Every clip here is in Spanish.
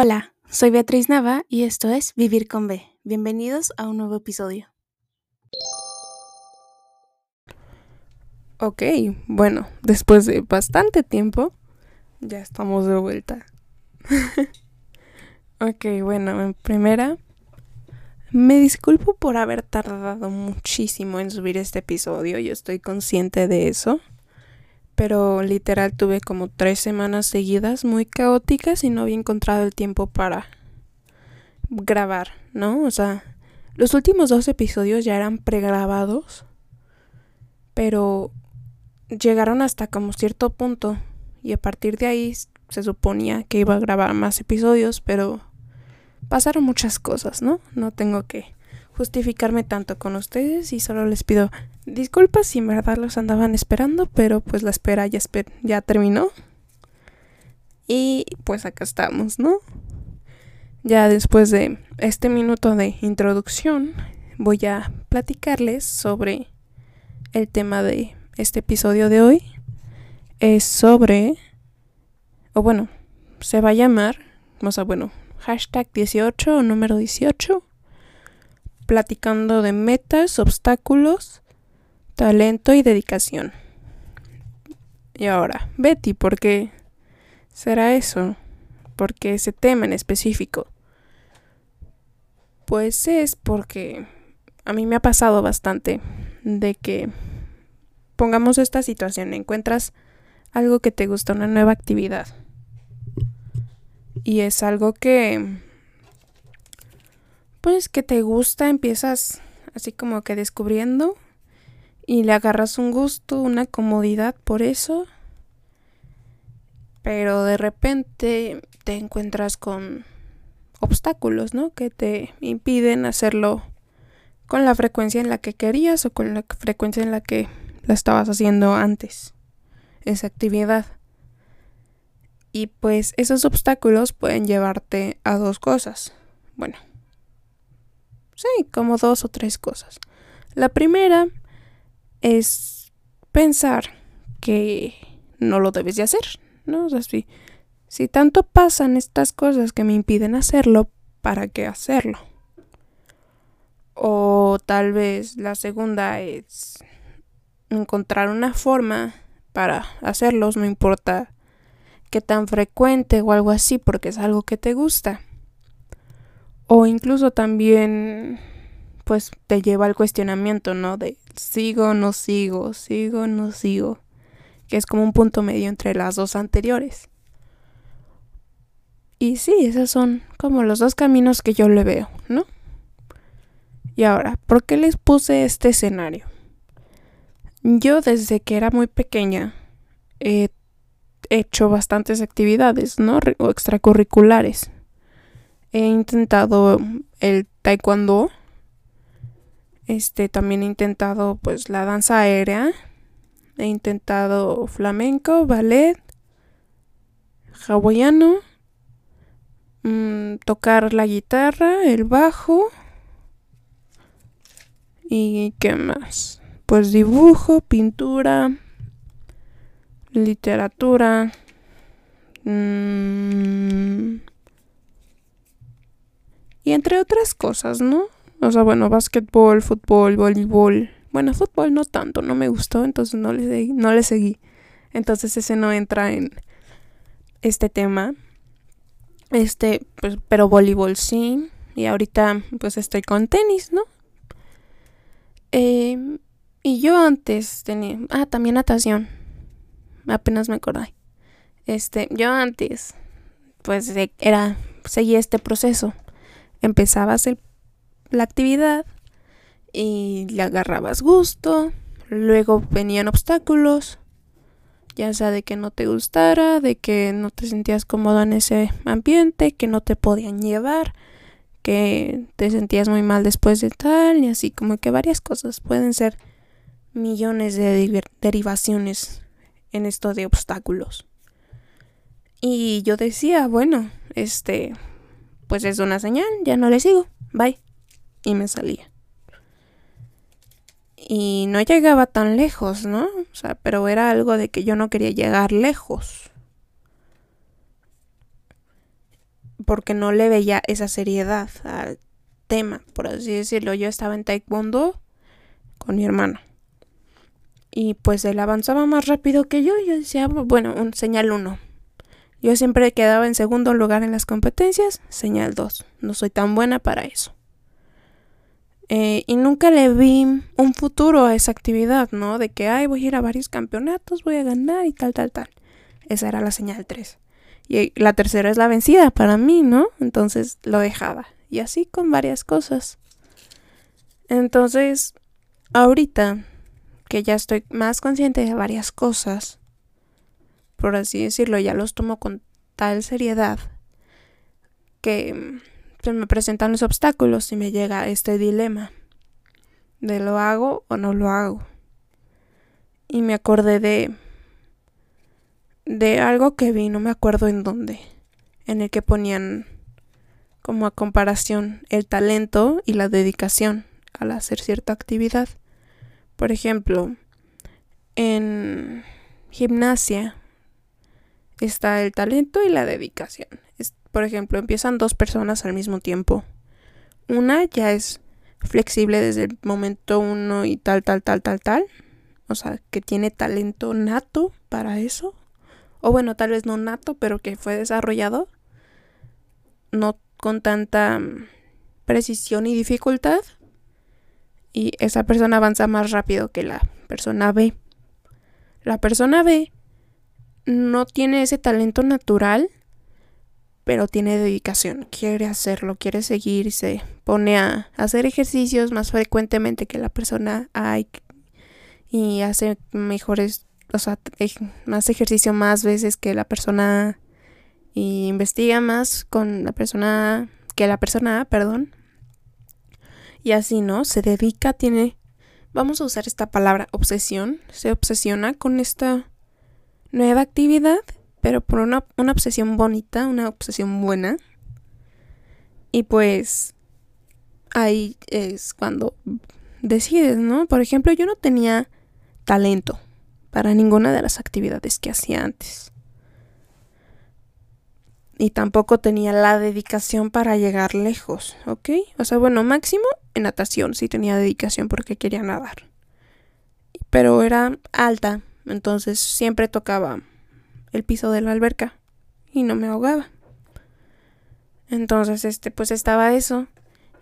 Hola, soy Beatriz Nava y esto es Vivir con B. Bienvenidos a un nuevo episodio. Ok, bueno, después de bastante tiempo, ya estamos de vuelta. ok, bueno, en primera, me disculpo por haber tardado muchísimo en subir este episodio, yo estoy consciente de eso pero literal tuve como tres semanas seguidas muy caóticas y no había encontrado el tiempo para grabar, ¿no? O sea, los últimos dos episodios ya eran pregrabados, pero llegaron hasta como cierto punto y a partir de ahí se suponía que iba a grabar más episodios, pero pasaron muchas cosas, ¿no? No tengo que justificarme tanto con ustedes y solo les pido disculpas si en verdad los andaban esperando, pero pues la espera ya, ya terminó. Y pues acá estamos, ¿no? Ya después de este minuto de introducción, voy a platicarles sobre el tema de este episodio de hoy. Es sobre, o bueno, se va a llamar, o sea, bueno, hashtag 18 o número 18 platicando de metas, obstáculos, talento y dedicación. Y ahora, Betty, ¿por qué será eso? ¿Por qué ese tema en específico? Pues es porque a mí me ha pasado bastante de que pongamos esta situación, encuentras algo que te gusta, una nueva actividad. Y es algo que pues que te gusta, empiezas así como que descubriendo y le agarras un gusto, una comodidad por eso. Pero de repente te encuentras con obstáculos, ¿no? Que te impiden hacerlo con la frecuencia en la que querías o con la frecuencia en la que la estabas haciendo antes, esa actividad. Y pues esos obstáculos pueden llevarte a dos cosas. Bueno, Sí, como dos o tres cosas. La primera es pensar que no lo debes de hacer, ¿no? O sea, si, si tanto pasan estas cosas que me impiden hacerlo, ¿para qué hacerlo? O tal vez la segunda es encontrar una forma para hacerlos, no importa qué tan frecuente o algo así, porque es algo que te gusta. O incluso también, pues te lleva al cuestionamiento, ¿no? De sigo, no sigo, sigo, no sigo. Que es como un punto medio entre las dos anteriores. Y sí, esos son como los dos caminos que yo le veo, ¿no? Y ahora, ¿por qué les puse este escenario? Yo desde que era muy pequeña he hecho bastantes actividades, ¿no? O extracurriculares. He intentado el taekwondo. Este también he intentado pues la danza aérea. He intentado flamenco, ballet, hawaiano, mm, tocar la guitarra, el bajo. ¿Y qué más? Pues dibujo, pintura, literatura. Mmm, y entre otras cosas, ¿no? O sea, bueno, básquetbol, fútbol, voleibol. Bueno, fútbol no tanto, no me gustó, entonces no le seguí, no le seguí. Entonces ese no entra en este tema. Este, pues, pero voleibol sí. Y ahorita pues estoy con tenis, ¿no? Eh, y yo antes tenía... Ah, también natación. Apenas me acordé. Este, yo antes pues era... Seguía este proceso empezabas la actividad y le agarrabas gusto, luego venían obstáculos, ya sea de que no te gustara, de que no te sentías cómodo en ese ambiente, que no te podían llevar, que te sentías muy mal después de tal, y así como que varias cosas pueden ser millones de derivaciones en esto de obstáculos. Y yo decía, bueno, este, pues es una señal, ya no le sigo, bye. Y me salía. Y no llegaba tan lejos, ¿no? O sea, pero era algo de que yo no quería llegar lejos. porque no le veía esa seriedad al tema, por así decirlo. Yo estaba en taekwondo con mi hermano. Y pues él avanzaba más rápido que yo. Yo decía, bueno, un señal 1. Yo siempre quedaba en segundo lugar en las competencias, señal 2. No soy tan buena para eso. Eh, y nunca le vi un futuro a esa actividad, ¿no? De que, ay, voy a ir a varios campeonatos, voy a ganar y tal, tal, tal. Esa era la señal 3. Y la tercera es la vencida para mí, ¿no? Entonces lo dejaba. Y así con varias cosas. Entonces, ahorita que ya estoy más consciente de varias cosas, por así decirlo, ya los tomo con tal seriedad que se me presentan los obstáculos y me llega este dilema de lo hago o no lo hago. Y me acordé de de algo que vi, no me acuerdo en dónde, en el que ponían como a comparación el talento y la dedicación al hacer cierta actividad. Por ejemplo, en gimnasia está el talento y la dedicación. por ejemplo, empiezan dos personas al mismo tiempo. Una ya es flexible desde el momento uno y tal, tal, tal, tal, tal. O sea, que tiene talento nato para eso o bueno, tal vez no nato, pero que fue desarrollado, no con tanta mm, precisión y dificultad, y esa persona avanza más rápido que la persona B. La persona B no tiene ese talento natural, pero tiene dedicación, quiere hacerlo, quiere seguir se pone a hacer ejercicios más frecuentemente que la persona A y hace mejores o sea, más ejercicio más veces que la persona y investiga más con la persona que la persona, perdón. Y así, ¿no? Se dedica, tiene vamos a usar esta palabra obsesión, se obsesiona con esta nueva actividad, pero por una, una obsesión bonita, una obsesión buena. Y pues ahí es cuando decides, ¿no? Por ejemplo, yo no tenía talento para ninguna de las actividades que hacía antes. Y tampoco tenía la dedicación para llegar lejos, ¿ok? O sea, bueno, máximo en natación sí tenía dedicación porque quería nadar. Pero era alta, entonces siempre tocaba el piso de la alberca y no me ahogaba. Entonces, este, pues estaba eso.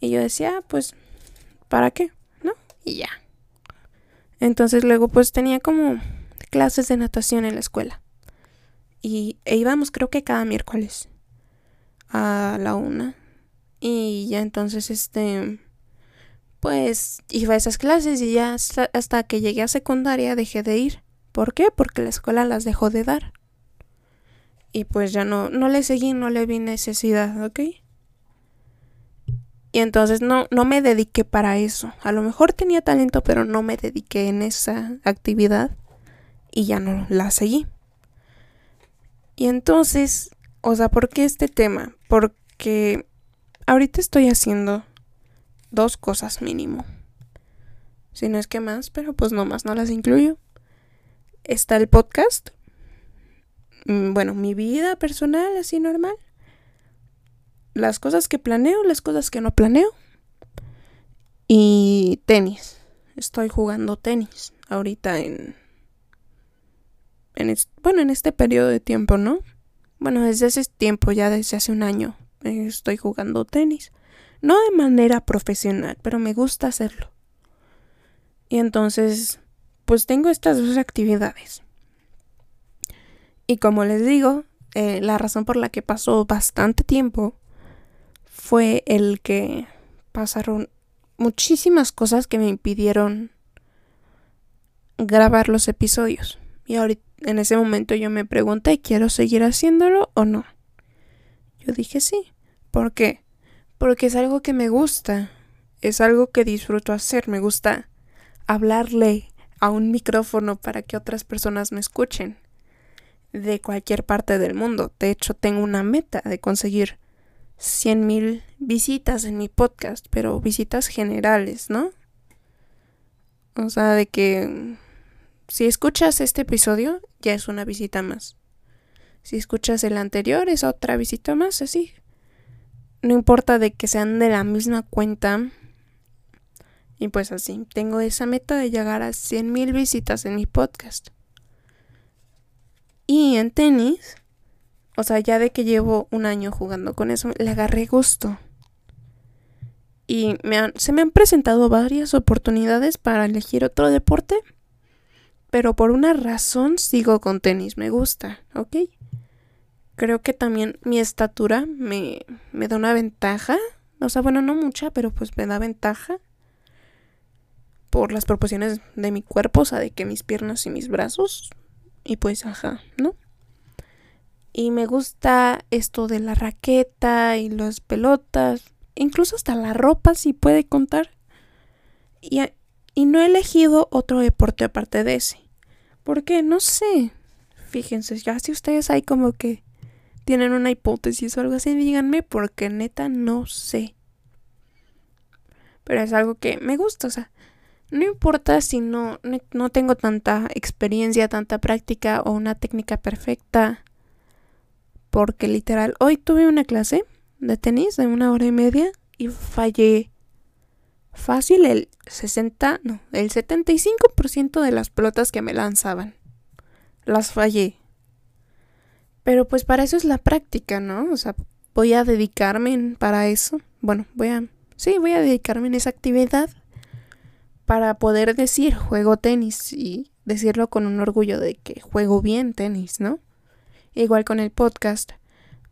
Y yo decía, ah, pues, ¿para qué? ¿No? Y ya. Entonces luego pues tenía como clases de natación en la escuela. Y e íbamos creo que cada miércoles a la una. Y ya entonces este pues iba a esas clases y ya hasta, que llegué a secundaria dejé de ir. ¿Por qué? Porque la escuela las dejó de dar. Y pues ya no, no le seguí, no le vi necesidad, ¿ok? Y entonces no, no me dediqué para eso. A lo mejor tenía talento, pero no me dediqué en esa actividad y ya no la seguí. Y entonces, o sea, ¿por qué este tema? Porque ahorita estoy haciendo dos cosas mínimo. Si no es que más, pero pues no más no las incluyo. Está el podcast. Mm, bueno, mi vida personal así normal las cosas que planeo, las cosas que no planeo. Y tenis. Estoy jugando tenis ahorita en... en bueno, en este periodo de tiempo, ¿no? Bueno, desde ese tiempo, ya desde hace un año, eh, estoy jugando tenis. No de manera profesional, pero me gusta hacerlo. Y entonces, pues tengo estas dos actividades. Y como les digo, eh, la razón por la que pasó bastante tiempo fue el que pasaron muchísimas cosas que me impidieron grabar los episodios. Y ahorita, en ese momento yo me pregunté, ¿quiero seguir haciéndolo o no? Yo dije sí. ¿Por qué? Porque es algo que me gusta. Es algo que disfruto hacer. Me gusta hablarle a un micrófono para que otras personas me escuchen de cualquier parte del mundo. De hecho, tengo una meta de conseguir 100 mil visitas en mi podcast, pero visitas generales, ¿no? O sea, de que si escuchas este episodio, ya es una visita más. Si escuchas el anterior, es otra visita más, así. no importa de que sean de la misma cuenta. Y pues así, tengo esa meta de llegar a 100 mil visitas en mi podcast. Y en tenis, o sea, ya de que llevo un año jugando con eso, le agarré gusto. Y se me han presentado varias oportunidades para elegir otro deporte. Pero por una razón sigo con tenis, me gusta, ¿ok? Creo que también mi estatura me, me da una ventaja. O sea, bueno, no mucha, pero pues me da ventaja. Por las proporciones de mi cuerpo, o sea, de que mis piernas y mis brazos. Y pues, ajá, ¿no? Y me gusta esto de la raqueta y las pelotas. Incluso hasta la ropa, si puede contar. Y, y no he elegido otro deporte aparte de ese. ¿Por qué? No sé. Fíjense, ya si ustedes hay como que tienen una hipótesis o algo así, díganme porque neta no sé. Pero es algo que me gusta, o sea, no importa si no, no tengo tanta experiencia, tanta práctica o una técnica perfecta. Porque literal, hoy tuve una clase de tenis de una hora y media y fallé fácil el 60, no, el 75% de las pelotas que me lanzaban. Las fallé. Pero pues para eso es la práctica, ¿no? O sea, voy a dedicarme para eso. Bueno, voy a... Sí, voy a dedicarme en esa actividad para poder decir juego tenis y decirlo con un orgullo de que juego bien tenis, ¿no? Igual con el podcast.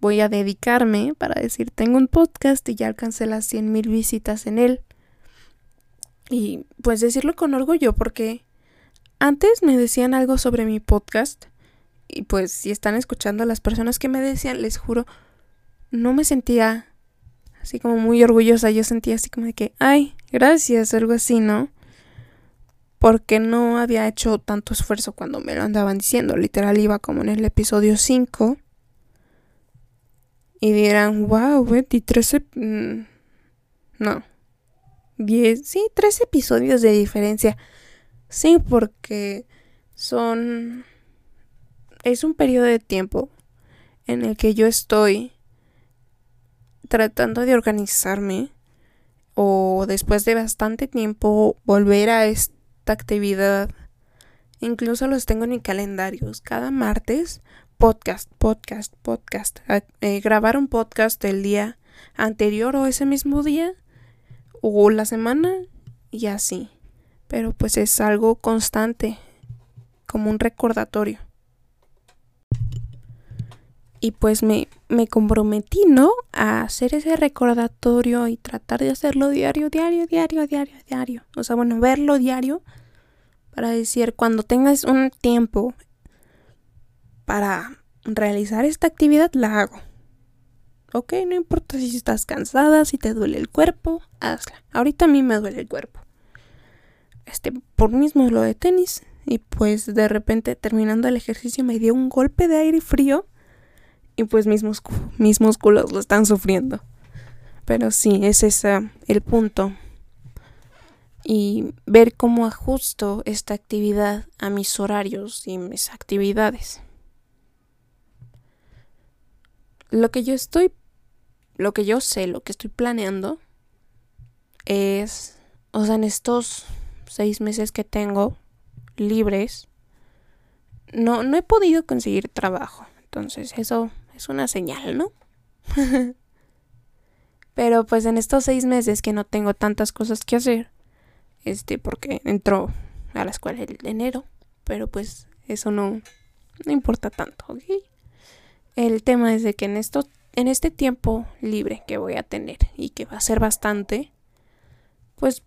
Voy a dedicarme para decir tengo un podcast y ya alcancé las 100 mil visitas en él. Y pues decirlo con orgullo porque antes me decían algo sobre mi podcast y pues si están escuchando a las personas que me decían, les juro, no me sentía así como muy orgullosa. Yo sentía así como de que, ay, gracias, algo así, ¿no? Porque no había hecho tanto esfuerzo cuando me lo andaban diciendo. Literal iba como en el episodio 5. Y dirán, wow, Betty, 13... Mm, no. 10, sí, tres episodios de diferencia. Sí, porque son es un periodo de tiempo en el que yo estoy tratando de organizarme o después de bastante tiempo volver a actividad. Incluso los tengo en mi calendario. Cada martes, podcast, podcast, podcast. Eh, grabar un podcast el día anterior o ese mismo día o la semana y así. Pero pues es algo constante, como un recordatorio y pues me, me comprometí, ¿no? A hacer ese recordatorio y tratar de hacerlo diario, diario, diario, diario, diario. O sea, bueno, verlo diario para decir, cuando tengas un tiempo para realizar esta actividad, la hago. Ok, no importa si estás cansada, si te duele el cuerpo, hazla. Ahorita a mí me duele el cuerpo. Este, por mismo lo de tenis. Y pues de repente terminando el ejercicio me dio un golpe de aire frío y pues mis, mis músculos lo están sufriendo. Pero sí, es ese el punto. Y ver cómo ajusto esta actividad a mis horarios y mis actividades. Lo que yo estoy, lo que yo sé, lo que estoy planeando es, o sea, en estos seis meses que tengo libres, no, no he podido conseguir trabajo. Entonces eso es una señal, ¿no? Pero pues en estos seis meses que no tengo tantas cosas que hacer, este, porque entró a la escuela en enero, pero pues eso no, no importa tanto. El tema es de que en esto, en este tiempo libre que voy a tener y que va a ser bastante, pues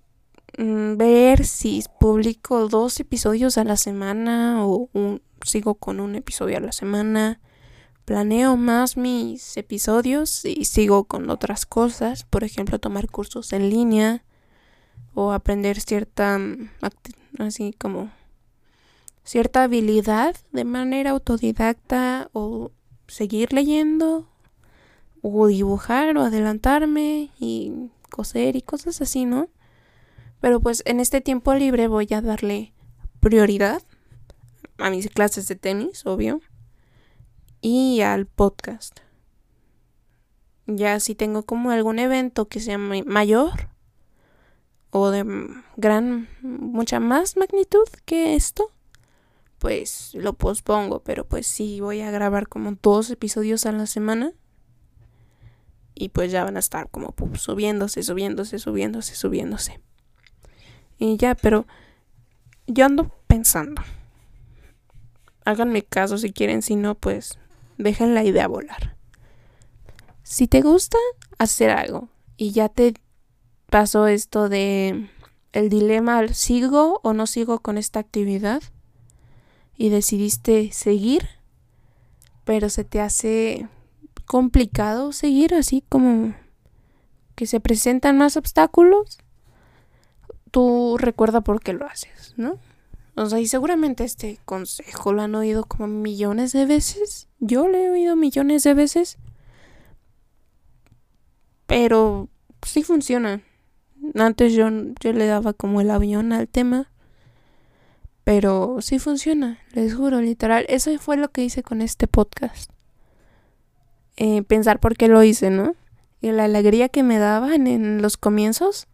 mm, ver si publico dos episodios a la semana o un, sigo con un episodio a la semana planeo más mis episodios y sigo con otras cosas, por ejemplo, tomar cursos en línea o aprender cierta mm, así como cierta habilidad de manera autodidacta o seguir leyendo o dibujar o adelantarme y coser y cosas así, ¿no? Pero pues en este tiempo libre voy a darle prioridad a mis clases de tenis, obvio y al podcast. Ya si tengo como algún evento que sea mayor o de gran, mucha más magnitud que esto, pues lo pospongo, pero pues sí voy a grabar como dos episodios a la semana y pues ya van a estar como subiéndose, subiéndose, subiéndose, subiéndose. Y ya, pero yo ando pensando. Háganme caso si quieren, si no, pues dejen la idea volar. Si te gusta hacer algo y ya te pasó esto de el dilema, ¿sigo o no sigo con esta actividad? Y decidiste seguir, pero se te hace complicado seguir así como que se presentan más obstáculos, tú recuerda por qué lo haces, ¿no? O sea, y seguramente este consejo lo han oído como millones de veces. Yo lo he oído millones de veces. Pero sí funciona. Antes yo, yo le daba como el avión al tema. Pero sí funciona, les juro, literal. Eso fue lo que hice con este podcast. Eh, pensar por qué lo hice, ¿no? Y la alegría que me daban en los comienzos.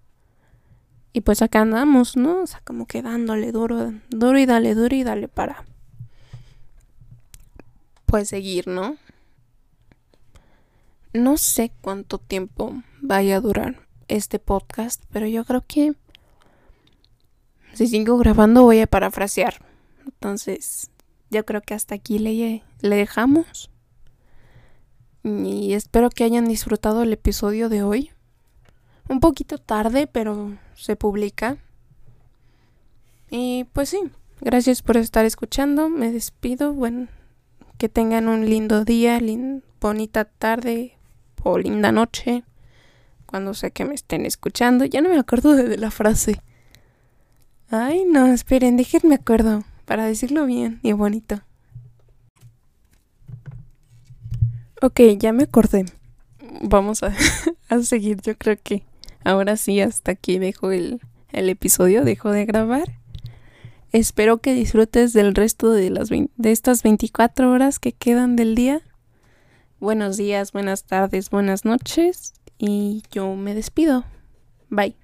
Y pues acá andamos, ¿no? O sea, como que dándole duro, duro y dale, duro y dale para. Pues seguir, ¿no? No sé cuánto tiempo vaya a durar este podcast, pero yo creo que si sigo grabando voy a parafrasear. Entonces, yo creo que hasta aquí le, le dejamos. Y espero que hayan disfrutado el episodio de hoy. Un poquito tarde, pero se publica. Y pues sí, gracias por estar escuchando. Me despido. Bueno, que tengan un lindo día, bonita tarde o linda noche. Cuando sé que me estén escuchando. Ya no me acuerdo de la frase. Ay, no, esperen, déjenme acuerdo para decirlo bien y bonito. Ok, ya me acordé. Vamos a, seguir, yo creo que ahora sí, hasta aquí dejo el, el episodio, dejo de grabar. Espero que disfrutes del resto de, las de estas 24 horas que quedan del día. Buenos días, buenas tardes, buenas noches y yo me despido. Bye.